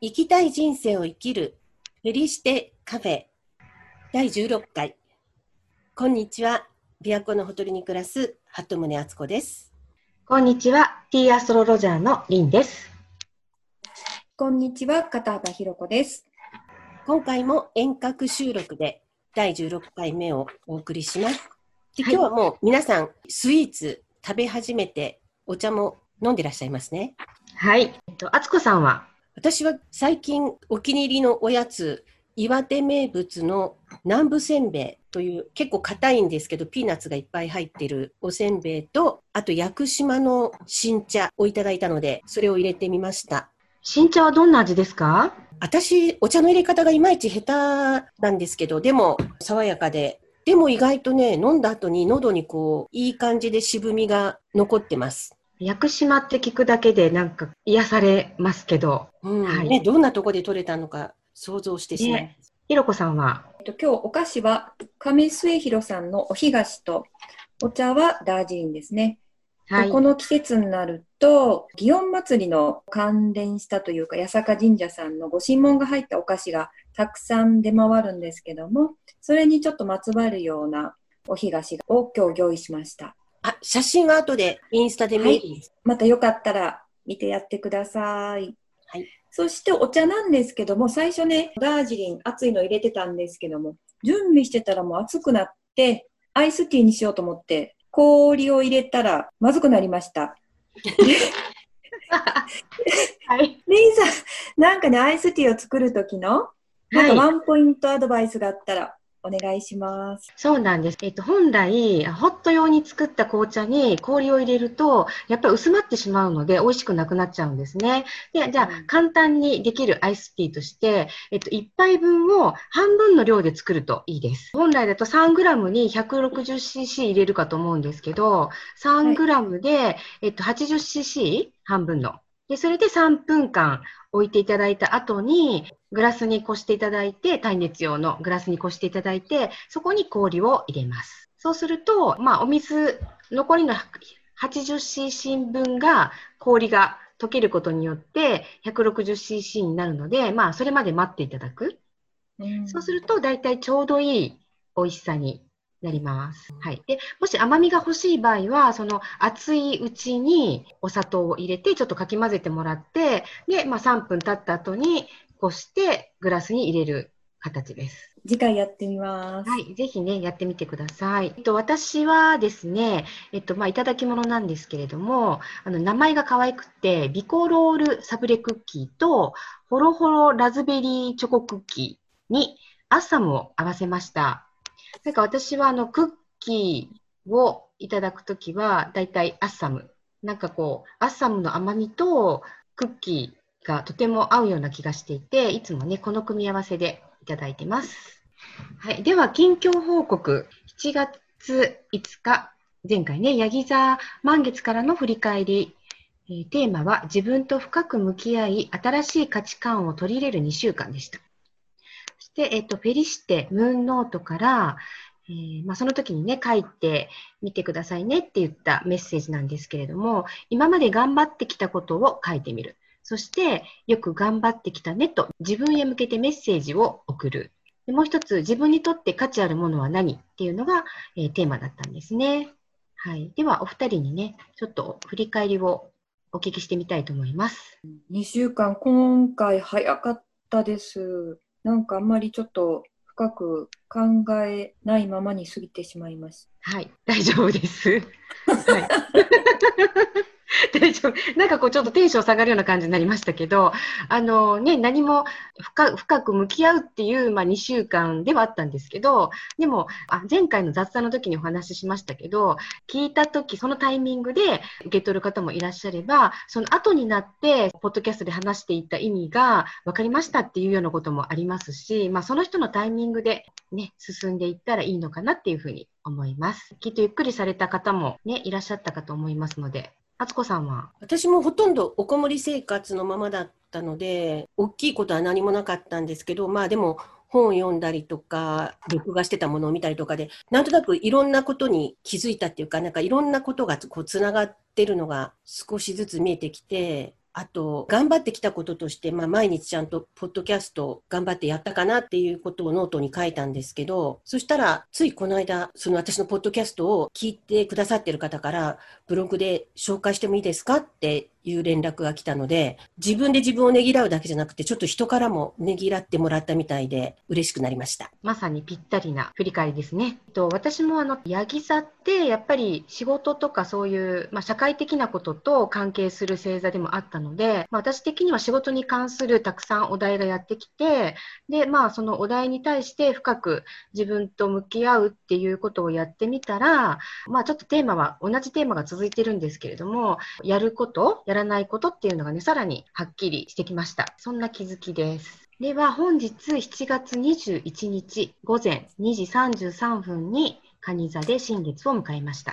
生きたい人生を生きる。フェリシテカフェ。第16回。こんにちは。琵琶湖のほとりに暮らす。鳩宗敦子です。こんにちは。T アストロロジャーのリンです。こんにちは。片幅ひろ子です。今回も遠隔収録で第16回目をお送りします。で今日はもう皆さんスイーツ食べ始めてお茶も飲んでらっしゃいますね。はい。えっと、あつこさんは？私は最近お気に入りのおやつ、岩手名物の南部せんべいという結構硬いんですけどピーナッツがいっぱい入ってるおせんべいとあと屋久島の新茶をいただいたのでそれを入れてみました。新茶はどんな味ですか？私お茶の入れ方がいまいち下手なんですけどでも爽やかででも意外とね飲んだ後に喉にこういい感じで渋みが残ってます屋久島って聞くだけでなんか癒されますけど、うんはいね、どんなとこで取れたのか想像してしまいます。ひろこさんは、えっと、今日お菓子は亀末広さんのお干菓子とお茶はダージリンですね。はい、この季節になると、祇園祭りの関連したというか、八坂神社さんのご神門が入ったお菓子がたくさん出回るんですけども、それにちょっとまつわるようなお干菓子を今日用意しました。あ、写真は後でインスタで見る、はい、またよかったら見てやってください。はい。そしてお茶なんですけども、最初ね、ダージリン熱いの入れてたんですけども、準備してたらもう熱くなって、アイスティーにしようと思って、氷を入れたらまずくなりました。はい。リンさん、なんかね、アイスティーを作るときの、なんかワンポイントアドバイスがあったらお願いします。そうなんです。えっと、本来、ホット用に作った紅茶に氷を入れると、やっぱり薄まってしまうので、美味しくなくなっちゃうんですね。で、じゃあ、簡単にできるアイスティーとして、えっと、1杯分を半分の量で作るといいです。本来だと 3g に 160cc 入れるかと思うんですけど、3g で、はい、えっと、80cc 半分の。で、それで3分間置いていただいた後に、グラスにこしていただいて、耐熱用のグラスにこしていただいて、そこに氷を入れます。そうすると、まあ、お水、残りの 80cc 分が氷が溶けることによって 160cc になるので、まあ、それまで待っていただく。そうすると、大体ちょうどいい美味しさになります。はい。で、もし甘みが欲しい場合は、その熱いうちにお砂糖を入れて、ちょっとかき混ぜてもらって、で、まあ3分経った後にこしてグラスに入れる形です。次回やってみます。はい、ぜひね、やってみてください。えっと、私はですね、えっと、まあ、いただき物なんですけれども、あの、名前が可愛くて、ビコロールサブレクッキーと、ホロホロラズベリーチョコクッキーに、アッサムを合わせました。なんか私は、あの、クッキーをいただくときは、だいたいアッサム。なんかこう、アッサムの甘みと、クッキー、がとても合うような気がしていて、いつもね、この組み合わせでいただいてます。はい。では、近況報告。7月5日、前回ね、ヤギ座満月からの振り返り。えー、テーマは、自分と深く向き合い、新しい価値観を取り入れる2週間でした。そして、えっ、と、フェリシテ、ムーンノートから、えー、まあ、その時にね、書いてみてくださいねって言ったメッセージなんですけれども、今まで頑張ってきたことを書いてみる。そして、よく頑張ってきたねと自分へ向けてメッセージを送る。でもう一つ、自分にとって価値あるものは何？っていうのが、えー、テーマだったんですね。はい。では、お二人にね、ちょっと振り返りをお聞きしてみたいと思います。2週間、今回早かったです。なんかあんまりちょっと深く考えないままに過ぎてしまいます。はい、大丈夫です。はい 大丈夫。なんかこうちょっとテンション下がるような感じになりましたけど、あのね、何も深深く向き合うっていう、まあ、2週間ではあったんですけど、でもあ、前回の雑談の時にお話ししましたけど、聞いた時、そのタイミングで受け取る方もいらっしゃれば、その後になって、ポッドキャストで話していた意味が分かりましたっていうようなこともありますし、まあ、その人のタイミングでね、進んでいったらいいのかなっていうふうに思います。きっとゆっくりされた方もね、いらっしゃったかと思いますので、敦子さんは？私もほとんどおこもり生活のままだったので、大きいことは何もなかったんですけど、まあでも本を読んだりとか、録画してたものを見たりとかで、なんとなくいろんなことに気づいたっていうか、なんかいろんなことがこうつながってるのが少しずつ見えてきて、あと、頑張ってきたこととして、まあ、毎日ちゃんとポッドキャスト頑張ってやったかなっていうことをノートに書いたんですけど、そしたら、ついこの間、その私のポッドキャストを聞いてくださってる方から、ブログで紹介してもいいですかっていう連絡が来たので、自分で自分をねぎらうだけじゃなくて、ちょっと人からもねぎらってもらったみたいで、嬉しくなりました。まさにぴったりな振り返りですね。と私もあの、ヤギ座って、やっぱり仕事とかそういう、まあ、社会的なことと関係する星座でもあったので、まあ、私的には仕事に関するたくさんお題がやってきて、で、まあ、そのお題に対して深く自分と向き合うっていうことをやってみたら、まあ、ちょっとテーマは、同じテーマが続いてるんですけれども、やること、やらないことっていうのがね、さらにはっきりしてきました。そんな気づきです。では、本日7月21日午前2時33分に蟹座で新月を迎えました。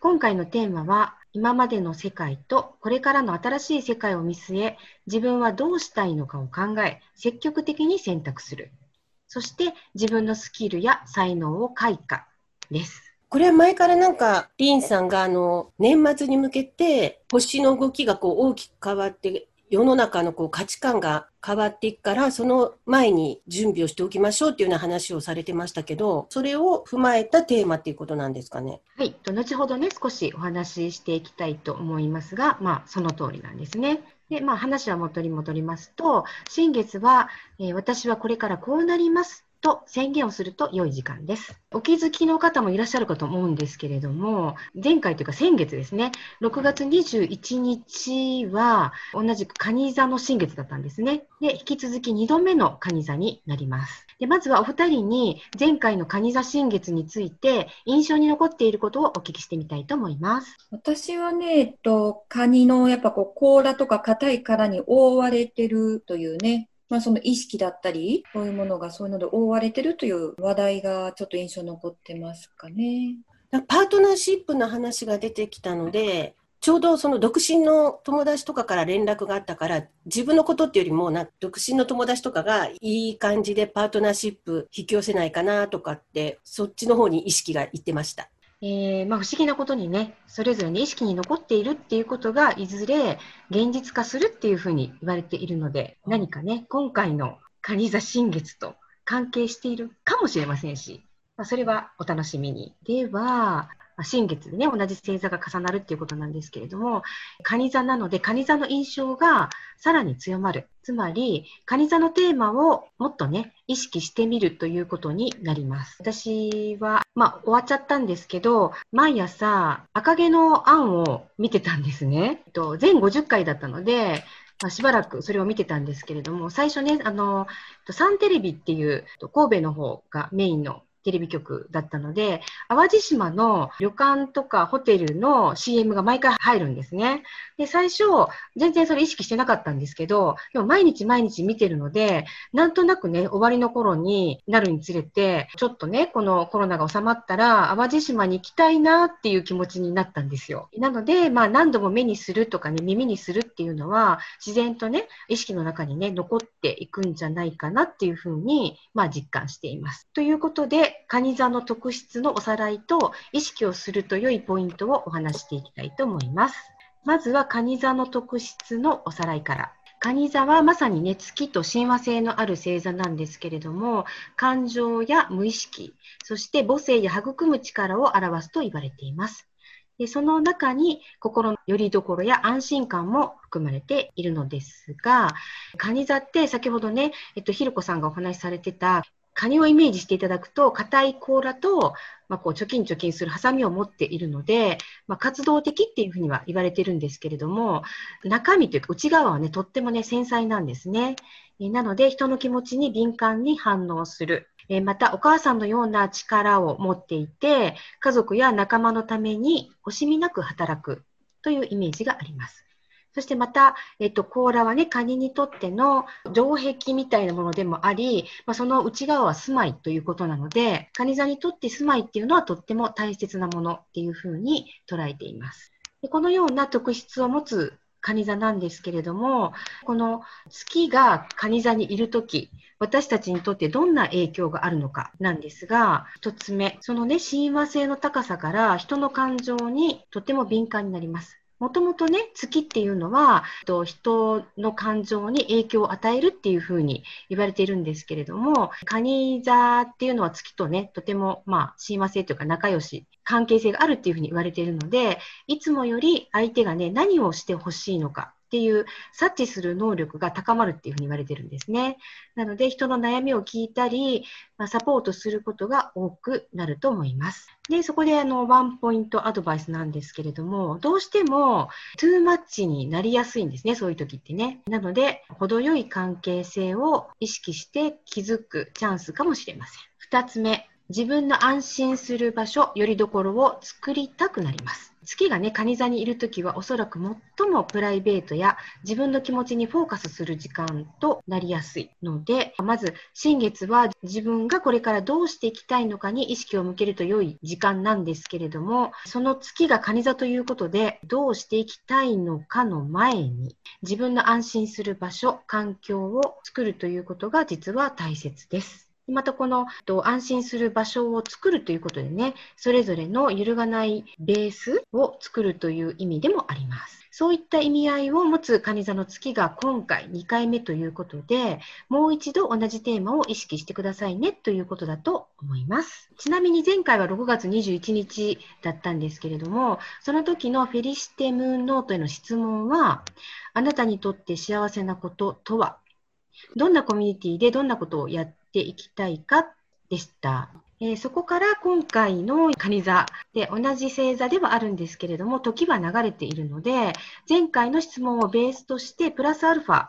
今回のテーマは、今までの世界とこれからの新しい世界を見据え、自分はどうしたいのかを考え、積極的に選択する。そして自分のスキルや才能を開花です。これは前からなんか、リンさんがあの、年末に向けて、星の動きがこう大きく変わって、世の中のこう価値観が変わっていくから、その前に準備をしておきましょうっていうような話をされてましたけど、それを踏まえたテーマっていうことなんですかね？はい。後ほどね、少しお話ししていきたいと思いますが、まあ、その通りなんですね。で、まあ、話は元に戻りますと、新月は、えー、私はこれからこうなりますと宣言をすると良い時間です。お気づきの方もいらっしゃるかと思うんですけれども、前回というか先月ですね、6月21日は同じく蟹座の新月だったんですね。で、引き続き2度目の蟹座になります。で、まずはお二人に前回の蟹座新月について印象に残っていることをお聞きしてみたいと思います。私はね、えっと、カニのやっぱこう甲羅とか硬い殻に覆われてるというね、まあ、その意識だったり、そういうものがそういうので覆われてるという話題がちょっと印象残ってますかね。パートナーシップの話が出てきたので、ちょうどその独身の友達とかから連絡があったから、自分のことっていうよりもな、独身の友達とかがいい感じでパートナーシップ引き寄せないかなとかって、そっちの方に意識がいってました。えー、まあ、不思議なことにね、それぞれに意識に残っているっていうことが、いずれ現実化するっていうふうに言われているので、何かね、今回の蟹座新月と関係しているかもしれませんし、まあ、それはお楽しみに。では、ま新月でね、同じ星座が重なるっていうことなんですけれども、蟹座なので、蟹座の印象がさらに強まる。つまり、蟹座のテーマをもっとね、意識してみるということになります。私は、まあ、終わっちゃったんですけど、毎朝、赤毛の案を見てたんですね。と全50回だったので、まあ、しばらくそれを見てたんですけれども、最初ね、あの、サンテレビっていう神戸の方がメインのテレビ局だったので、淡路島の旅館とかホテルの CM が毎回入るんですね。で、最初、全然それ意識してなかったんですけど、でも毎日毎日見てるので、なんとなくね、終わりの頃になるにつれて、ちょっとね、このコロナが収まったら、淡路島に行きたいなっていう気持ちになったんですよ。なので、まあ何度も目にするとかね、耳にするっていうのは、自然とね、意識の中にね、残っていくんじゃないかなっていうふうに、まあ実感しています。ということで、蟹座の特質のおさらいと、意識をすると良いポイントをお話していきたいと思います。まずは蟹座の特質のおさらいから。蟹座はまさにね、月と親和性のある星座なんですけれども、感情や無意識、そして母性や育む力を表すと言われています。でその中に心の拠り所や安心感も含まれているのですが、蟹座って先ほどね、えっと、ひろこさんがお話しされてたカニをイメージしていただくと、硬い甲羅と、まあ、こう、貯金貯金するハサミを持っているので、まあ、活動的っていうふうには言われてるんですけれども、中身というか内側はね、とってもね、繊細なんですね。なので、人の気持ちに敏感に反応する。えまた、お母さんのような力を持っていて、家族や仲間のために惜しみなく働くというイメージがあります。そしてまた、えっと、甲羅はね、カニにとっての城壁みたいなものでもあり、まあ、その内側は住まいということなので、カニ座にとって住まいっていうのはとっても大切なものっていうふうに捉えています。でこのような特質を持つカニ座なんですけれども、この月がカニ座にいるとき、私たちにとってどんな影響があるのかなんですが、一つ目、そのね、親和性の高さから人の感情にとても敏感になります。もともとね、月っていうのは、人の感情に影響を与えるっていうふうに言われているんですけれども、蟹座っていうのは月とね、とても、まあ、親和性というか仲良し、関係性があるっていうふうに言われているので、いつもより相手がね、何をしてほしいのか、っていう察知する能力が高まるっていうふうに言われてるんですね。なので人の悩みを聞いたり、まあ、サポートすることが多くなると思います。で、そこであのワンポイントアドバイスなんですけれども、どうしてもトゥーマッチになりやすいんですね、そういう時ってね。なので、程よい関係性を意識して気づくチャンスかもしれません。二つ目、自分の安心する場所、よりどころを作りたくなります。月がね、蟹座にいるときはおそらく最もプライベートや自分の気持ちにフォーカスする時間となりやすいので、まず新月は自分がこれからどうしていきたいのかに意識を向けると良い時間なんですけれども、その月が蟹座ということで、どうしていきたいのかの前に、自分の安心する場所、環境を作るということが実は大切です。またこの安心する場所を作るということでね、それぞれの揺るがないベースを作るという意味でもあります。そういった意味合いを持つ蟹座の月が今回2回目ということで、もう一度同じテーマを意識してくださいねということだと思います。ちなみに前回は6月21日だったんですけれども、その時のフェリシテムーンノートへの質問は、あなたにとって幸せなこととは？どんなコミュニティでどんなことをやっていきたいかでした。えー、そこから今回の蟹座で同じ星座ではあるんですけれども、時は流れているので、前回の質問をベースとしてプラスアルファ、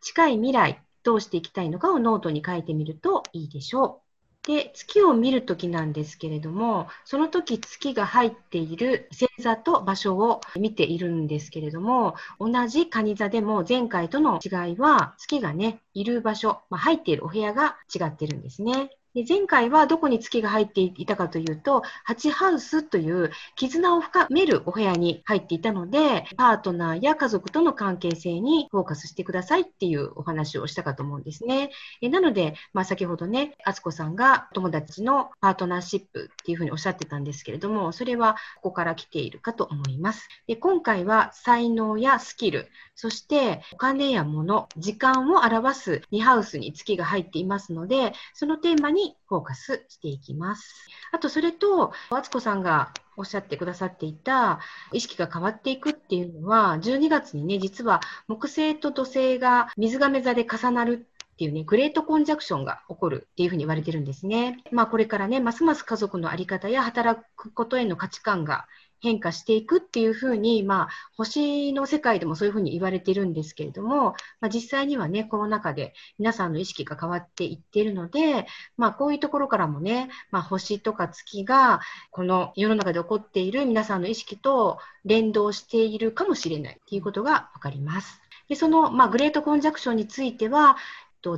近い未来、どうしていきたいのかをノートに書いてみるといいでしょう。で、月を見るときなんですけれども、その時月が入っている星座と場所を見ているんですけれども、同じ蟹座でも前回との違いは、月がね、いる場所、まあ、入っているお部屋が違ってるんですね。で前回はどこに月が入っていたかというと、ハチハウスという絆を深めるお部屋に入っていたので、パートナーや家族との関係性にフォーカスしてくださいっていうお話をしたかと思うんですね。えなので、まあ、先ほどね、あつこさんが友達のパートナーシップっていうふうにおっしゃってたんですけれども、それはここから来ているかと思います。で今回は才能やスキル、そしてお金や物、時間を表す2ハウスに月が入っていますので、そのテーマににフォーカスしていきます。あと、それと、敦子さんがおっしゃってくださっていた意識が変わっていくっていうのは、12月にね、実は木星と土星が水亀座で重なるっていうね、グレートコンジャクションが起こるっていうふうに言われてるんですね。まあこれからね、ますます家族の在り方や働くことへの価値観が変化していくっていうふうに、まあ、星の世界でもそういうふうに言われてるんですけれども、まあ、実際にはね、コロナ禍で皆さんの意識が変わっていっているので、まあ、こういうところからもね、まあ、星とか月が、この世の中で起こっている皆さんの意識と連動しているかもしれないっていうことがわかります。で、その、まあ、グレートコンジャクションについては、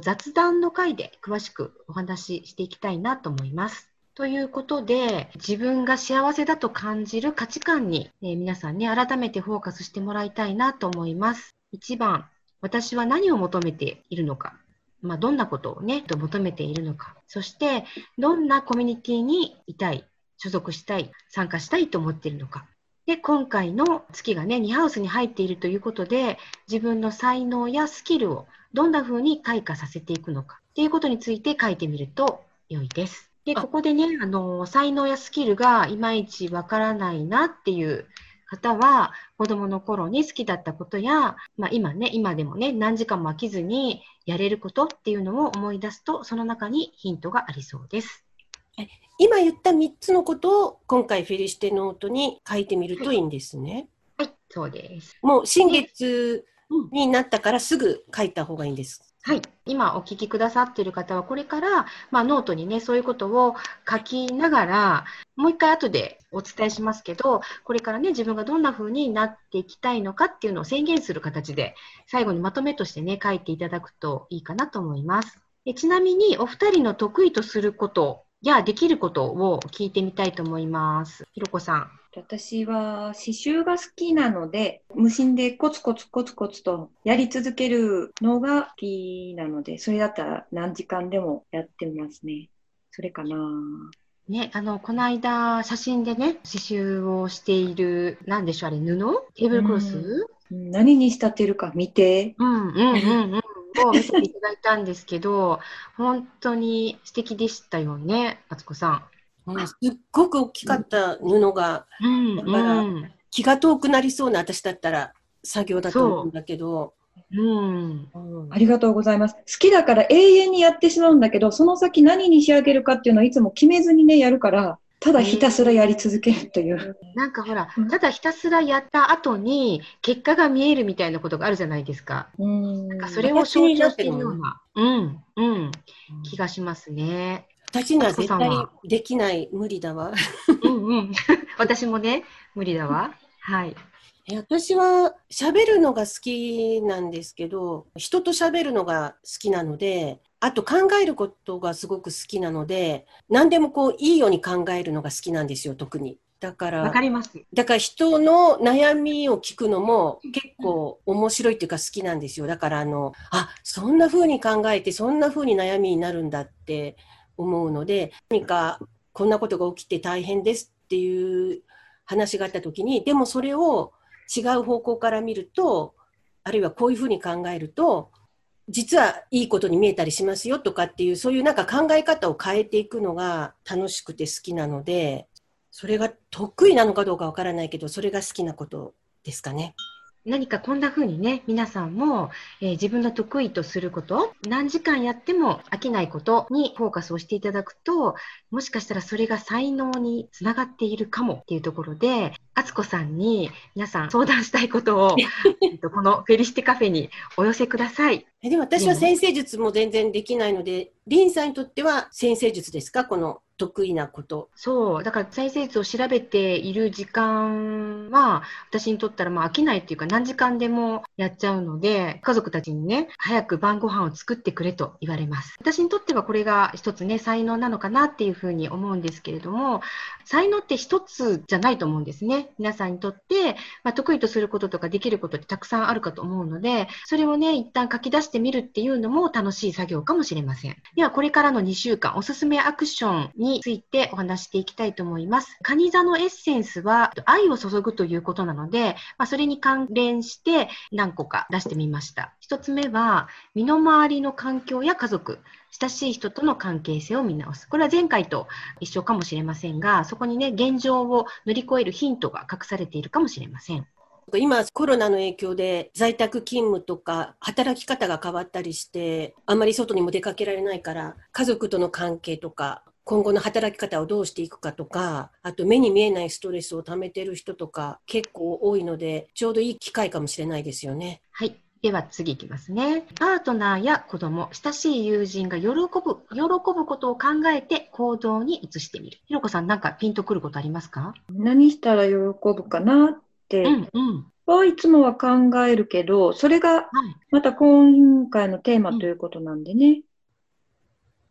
雑談の回で詳しくお話ししていきたいなと思います。ということで、自分が幸せだと感じる価値観に、えー、皆さんね、改めてフォーカスしてもらいたいなと思います。1番、私は何を求めているのか。まあ、どんなことをね、と求めているのか。そして、どんなコミュニティにいたい、所属したい、参加したいと思っているのか。で、今回の月がね、2ハウスに入っているということで、自分の才能やスキルをどんな風に開花させていくのかっていうことについて書いてみると良いです。で、ここでね、あの、才能やスキルがいまいちわからないなっていう方は、子供の頃に好きだったことや、まあ今ね、今でもね、何時間も飽きずにやれることっていうのを思い出すと、その中にヒントがありそうです。今言った3つのことを今回フェリシテノートに書いてみるといいんですね。はい、はい、そうです。もう新月になったからすぐ書いた方がいいんです。はい。今お聞きくださっている方は、これから、まあ、ノートにね、そういうことを書きながら、もう一回後でお伝えしますけど、これからね、自分がどんな風になっていきたいのかっていうのを宣言する形で、最後にまとめとしてね、書いていただくといいかなと思います。ちなみに、お二人の得意とすることやできることを聞いてみたいと思います。ひろこさん。私は刺繍が好きなので、無心でコツコツコツコツとやり続けるのが好きなので、それだったら何時間でもやってますね。それかな。ね、あの、この間、写真でね、刺繍をしている、なんでしょう、あれ、布？テーブルクロス、うん、何に仕立てるか見て。うんうんうんうん。を 見せていただいたんですけど、本当に素敵でしたよね、敦子さん。すっごく大きかった布が、うん、だから気が遠くなりそうな私だったら作業だと思うんだけど。うん、ありがとうございます。好きだから永遠にやってしまうんだけど、その先何に仕上げるかっていうのをいつも決めずにね、やるから、ただひたすらやり続けるという。なんかほら、ただひたすらやった後に結果が見えるみたいなことがあるじゃないですか。うん。なんかそれを象徴してるような、うん、うん、気がしますね。私には絶対できない、無理だわ。うんうん。私もね、無理だわ。はい。私は喋るのが好きなんですけど、人と喋るのが好きなので、あと考えることがすごく好きなので、何でもこういいように考えるのが好きなんですよ、特に。だから、わかります。だから人の悩みを聞くのも結構面白いっていうか好きなんですよ。だからあの、あ、そんな風に考えて、そんな風に悩みになるんだって思うので、何かこんなことが起きて大変ですっていう話があった時に、でもそれを違う方向から見ると、あるいはこういうふうに考えると、実はいいことに見えたりしますよとかっていう、そういうなんか考え方を変えていくのが楽しくて好きなので、それが得意なのかどうかわからないけど、それが好きなことですかね。何かこんな風にね、皆さんも、えー、自分の得意とすること、何時間やっても飽きないことにフォーカスをしていただくと、もしかしたらそれが才能につながっているかもっていうところで、敦子さんに皆さん相談したいことを このフェリシテカフェにお寄せください。でも私は先生術も全然できないので、リンさんにとっては先生術ですか？この得意なこと。そう。だから先生術を調べている時間は、私にとったらまあ飽きないっていうか何時間でもやっちゃうので、家族たちにね、早く晩ご飯を作ってくれと言われます。私にとってはこれが一つね、才能なのかなっていうふうに思うんですけれども、才能って一つじゃないと思うんですね。皆さんにとって、まあ、得意とすることとかできることってたくさんあるかと思うので、それをね、一旦書き出してみるっていうのも楽しい作業かもしれません。では、これからの2週間、おすすめアクションについてお話していきたいと思います。カニ座のエッセンスは、愛を注ぐということなので、まあ、それに関連して何個か出してみました。1つ目は、身の回りの環境や家族、親しい人との関係性を見直す。これは前回と一緒かもしれませんが、そこにね、現状を乗り越えるヒントが隠されているかもしれません。今コロナの影響で在宅勤務とか働き方が変わったりしてあまり外にも出かけられないから家族との関係とか今後の働き方をどうしていくかとかあと目に見えないストレスを溜めてる人とか結構多いのでちょうどいい機会かもしれないですよね。はいでは次いきますね。パートナーや子供、親しい友人が喜ぶ、喜ぶことを考えて行動に移してみる。ひろこさん、なんかピンとくることありますか？何したら喜ぶかなって、うんうんはいつもは考えるけど、それがまた今回のテーマということなんでね。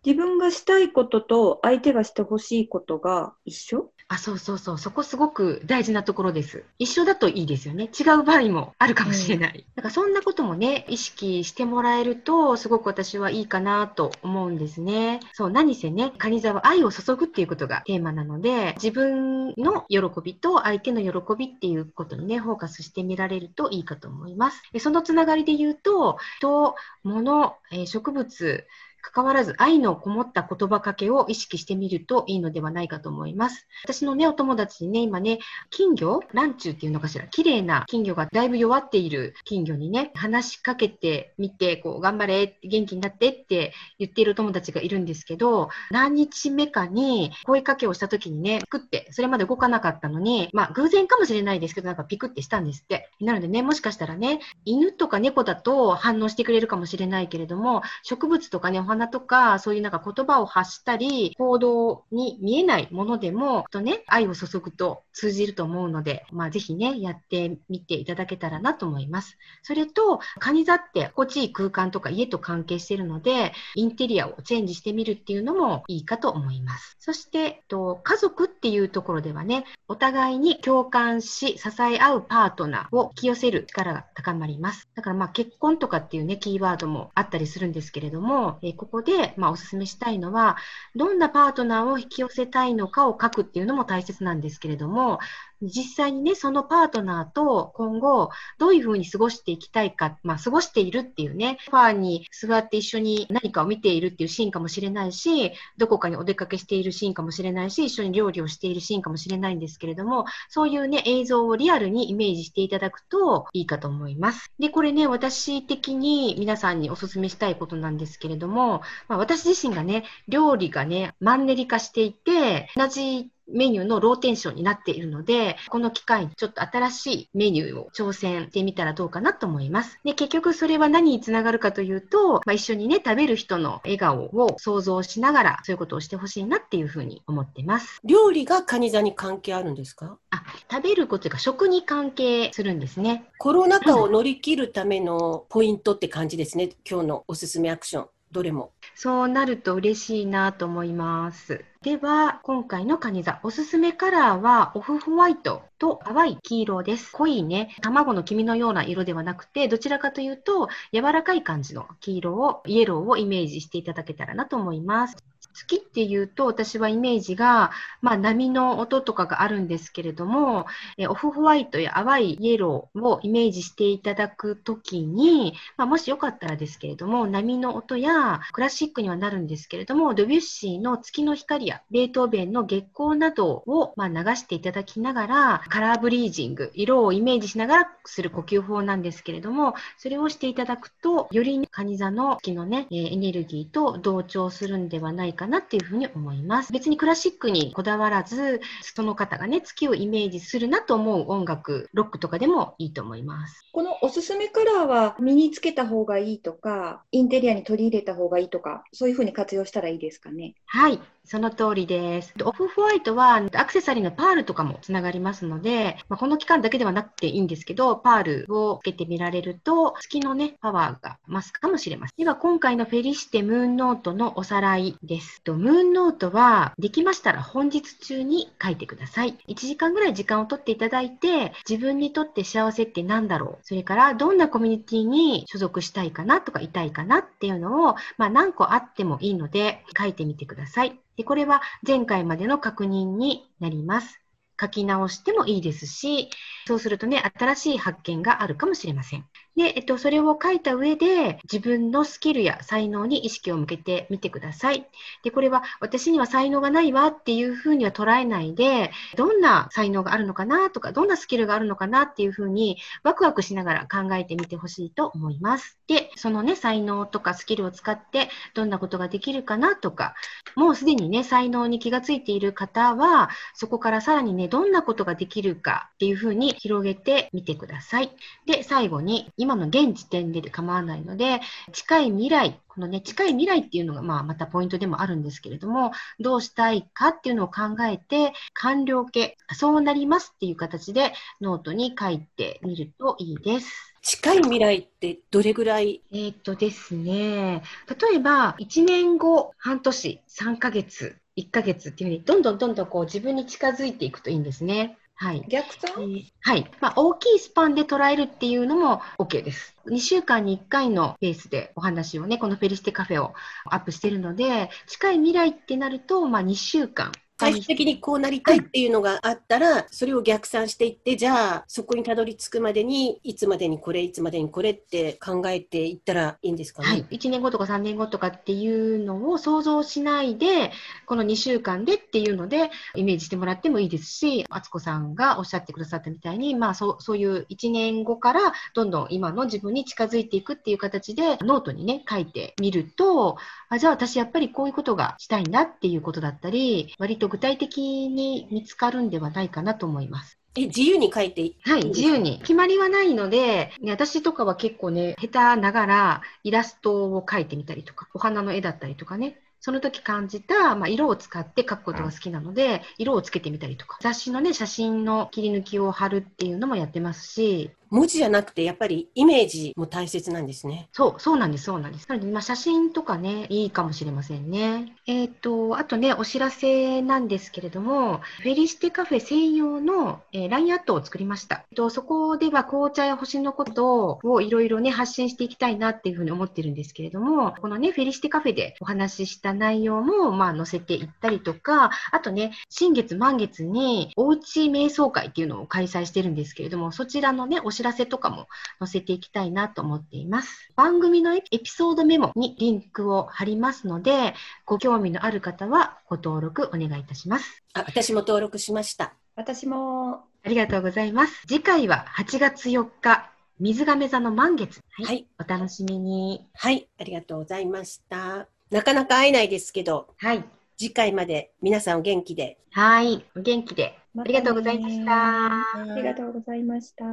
自分がしたいことと相手がしてほしいことが一緒？あ、そうそうそう。そこすごく大事なところです。一緒だといいですよね。違う場合もあるかもしれない。うん、だからそんなこともね、意識してもらえると、すごく私はいいかなと思うんですね。そう、何せね、カニ座は愛を注ぐっていうことがテーマなので、自分の喜びと相手の喜びっていうことにね、フォーカスしてみられるといいかと思います。そのつながりで言うと、人、物、植物、関わらず愛のこもった言葉かけを意識してみるといいのではないかと思います。私のね、お友達にね、今ね、金魚ランチューっていうのかしら綺麗な金魚がだいぶ弱っている金魚にね、話しかけてみて、こう、頑張れ、元気になってって言っている友達がいるんですけど、何日目かに声かけをした時にね、ピクって、それまで動かなかったのに、まあ、偶然かもしれないですけど、なんかピクってしたんですって。なのでね、もしかしたらね、犬とか猫だと反応してくれるかもしれないけれども、植物とかね、花とか、そういうなんか言葉を発したり、行動に見えないものでも、とね、愛を注ぐと通じると思うので、まあぜひね、やってみていただけたらなと思います。それと、カニ座って心地いい空間とか家と関係しているので、インテリアをチェンジしてみるっていうのもいいかと思います。そして、と家族っていうところではね、お互いに共感し、支え合うパートナーを引き寄せる力が高まります。だからまあ結婚とかっていうね、キーワードもあったりするんですけれども、えここで、まあ、お勧めしたいのは、どんなパートナーを引き寄せたいのかを書くっていうのも大切なんですけれども、実際にね、そのパートナーと今後、どういうふうに過ごしていきたいか、まあ、過ごしているっていうね、ファーに座って一緒に何かを見ているっていうシーンかもしれないし、どこかにお出かけしているシーンかもしれないし、一緒に料理をしているシーンかもしれないんですけれども、そういうね、映像をリアルにイメージしていただくといいかと思います。で、これね、私的に皆さんにお勧めしたいことなんですけれども、まあ、私自身がね、料理がね、マンネリ化していて、同じメニューのローテンションになっているので、この機会にちょっと新しいメニューを挑戦してみたらどうかなと思います。で、結局それは何につながるかというと、まあ、一緒にね、食べる人の笑顔を想像しながら、そういうことをしてほしいなっていうふうに思ってます。料理がカニ座に関係あるんですか？あ、食べることが食に関係するんですね。コロナ禍を乗り切るためのポイントって感じですね。今日のおすすめアクション。どれも。そうなると嬉しいなと思います。では、今回のカニ座、おすすめカラーはオフホワイトと淡い黄色です。濃いね、卵の黄身のような色ではなくて、どちらかというと、柔らかい感じの黄色を、イエローをイメージしていただけたらなと思います。好きっていうと、私はイメージが、まあ、波の音とかがあるんですけれども、えオフホワイトや淡いイエローをイメージしていただくときに、まあ、もしよかったらですけれども、波の音やクラシックにはなるんですけれども、ドビュッシーの月の光やベートーベンの月光などを、まあ、流していただきながら、カラーブリージング、色をイメージしながらする呼吸法なんですけれども、それをしていただくと、より、カニ座の月のね、エネルギーと同調するんではないかなっていうふうに思います。別にクラシックにこだわらず、その方がね、月をイメージするなと思う音楽、ロックとかでもいいと思います。このおすすめカラーは身につけた方がいいとか、インテリアに取り入れた方がいいとか、そういうふうに活用したらいいですかね？はい。その通りです。オフホワイトはアクセサリーのパールとかもつながりますので、まあ、この期間だけではなくていいんですけど、パールをつけてみられると、月のね、パワーが増すかもしれません。では、今回のフェリシテムーンノートのおさらいです。とムーンノートは、できましたら本日中に書いてください。1時間ぐらい時間をとっていただいて、自分にとって幸せって何だろうそれから、どんなコミュニティに所属したいかなとか、いたいかなっていうのを、まあ、何個あってもいいので、書いてみてください。で、これは前回までの確認になります。書き直してもいいですし、そうするとね、新しい発見があるかもしれません。で、えっと、それを書いた上で、自分のスキルや才能に意識を向けてみてください。で、これは私には才能がないわっていうふうには捉えないで、どんな才能があるのかなとか、どんなスキルがあるのかなっていうふうに、ワクワクしながら考えてみてほしいと思います。で、そのね、才能とかスキルを使って、どんなことができるかなとか、もうすでにね、才能に気がついている方は、そこからさらにね、どんなことができるかっていうふうに広げてみてください。で、最後に、今の現時点で構わないので、近い未来、このね、近い未来っていうのが、まあ、またポイントでもあるんですけれども、どうしたいかっていうのを考えて、完了形、そうなりますっていう形でノートに書いてみるといいです。近い未来ってどれぐらい？えー、っとですね、例えば1年後、半年、3ヶ月、1ヶ月っていうふうに、どんどんどんどんこう自分に近づいていくといいんですね。はい。逆算、えー、はい。まあ、大きいスパンで捉えるっていうのも OK です。2週間に1回のペースでお話をね、このフェリシテカフェをアップしてるので、近い未来ってなると、まあ、2週間最終的にこうなりたいっていうのがあったら、それを逆算していって、じゃあそこにたどり着くまでに、いつまでにこれ、いつまでにこれって考えていったらいいんですかね？はい。1年後とか3年後とかっていうのを想像しないで、この2週間でっていうので、イメージしてもらってもいいですし、敦子さんがおっしゃってくださったみたいに、まあそうそういう1年後からどんどん今の自分に近づいていくっていう形で、ノートにね、書いてみると、あじゃあ私やっぱりこういうことがしたいんだっていうことだったり、割と具体的に見つかるんではないかなと思います。え、自由に書いていい？はい、自由に。決まりはないので、ね、私とかは結構ね、下手ながらイラストを描いてみたりとか、お花の絵だったりとかね、その時感じた、まあ、色を使って描くことが好きなので、色をつけてみたりとか、雑誌のね、写真の切り抜きを貼るっていうのもやってますし、文字じゃなくて、やっぱりイメージも大切なんですね。そう、そうなんです、そうなんです。なので、まあ、写真とかね、いいかもしれませんね。えっ、ー、と、あとね、お知らせなんですけれども、フェリシテカフェ専用の、えー、LINE アットを作りました。えっと、そこでは紅茶や星のことをいろいろね、発信していきたいなっていうふうに思ってるんですけれども、このね、フェリシテカフェでお話しした内容も、まあ、載せていったりとか、あとね、新月満月に、おうち瞑想会っていうのを開催してるんですけれども、そちらのね、お知らせとかも載せていきたいなと思っています。番組のエピソードメモにリンクを貼りますので、ご興味のある方はご登録お願いいたします。あ、私も登録しました。私も。ありがとうございます。次回は8月4日、水亀座の満月。はい。はい、お楽しみに。はい。ありがとうございました。なかなか会えないですけど、はい。次回まで皆さんお元気で。はい。お元気で。ありがとうございました。ありがとうございました。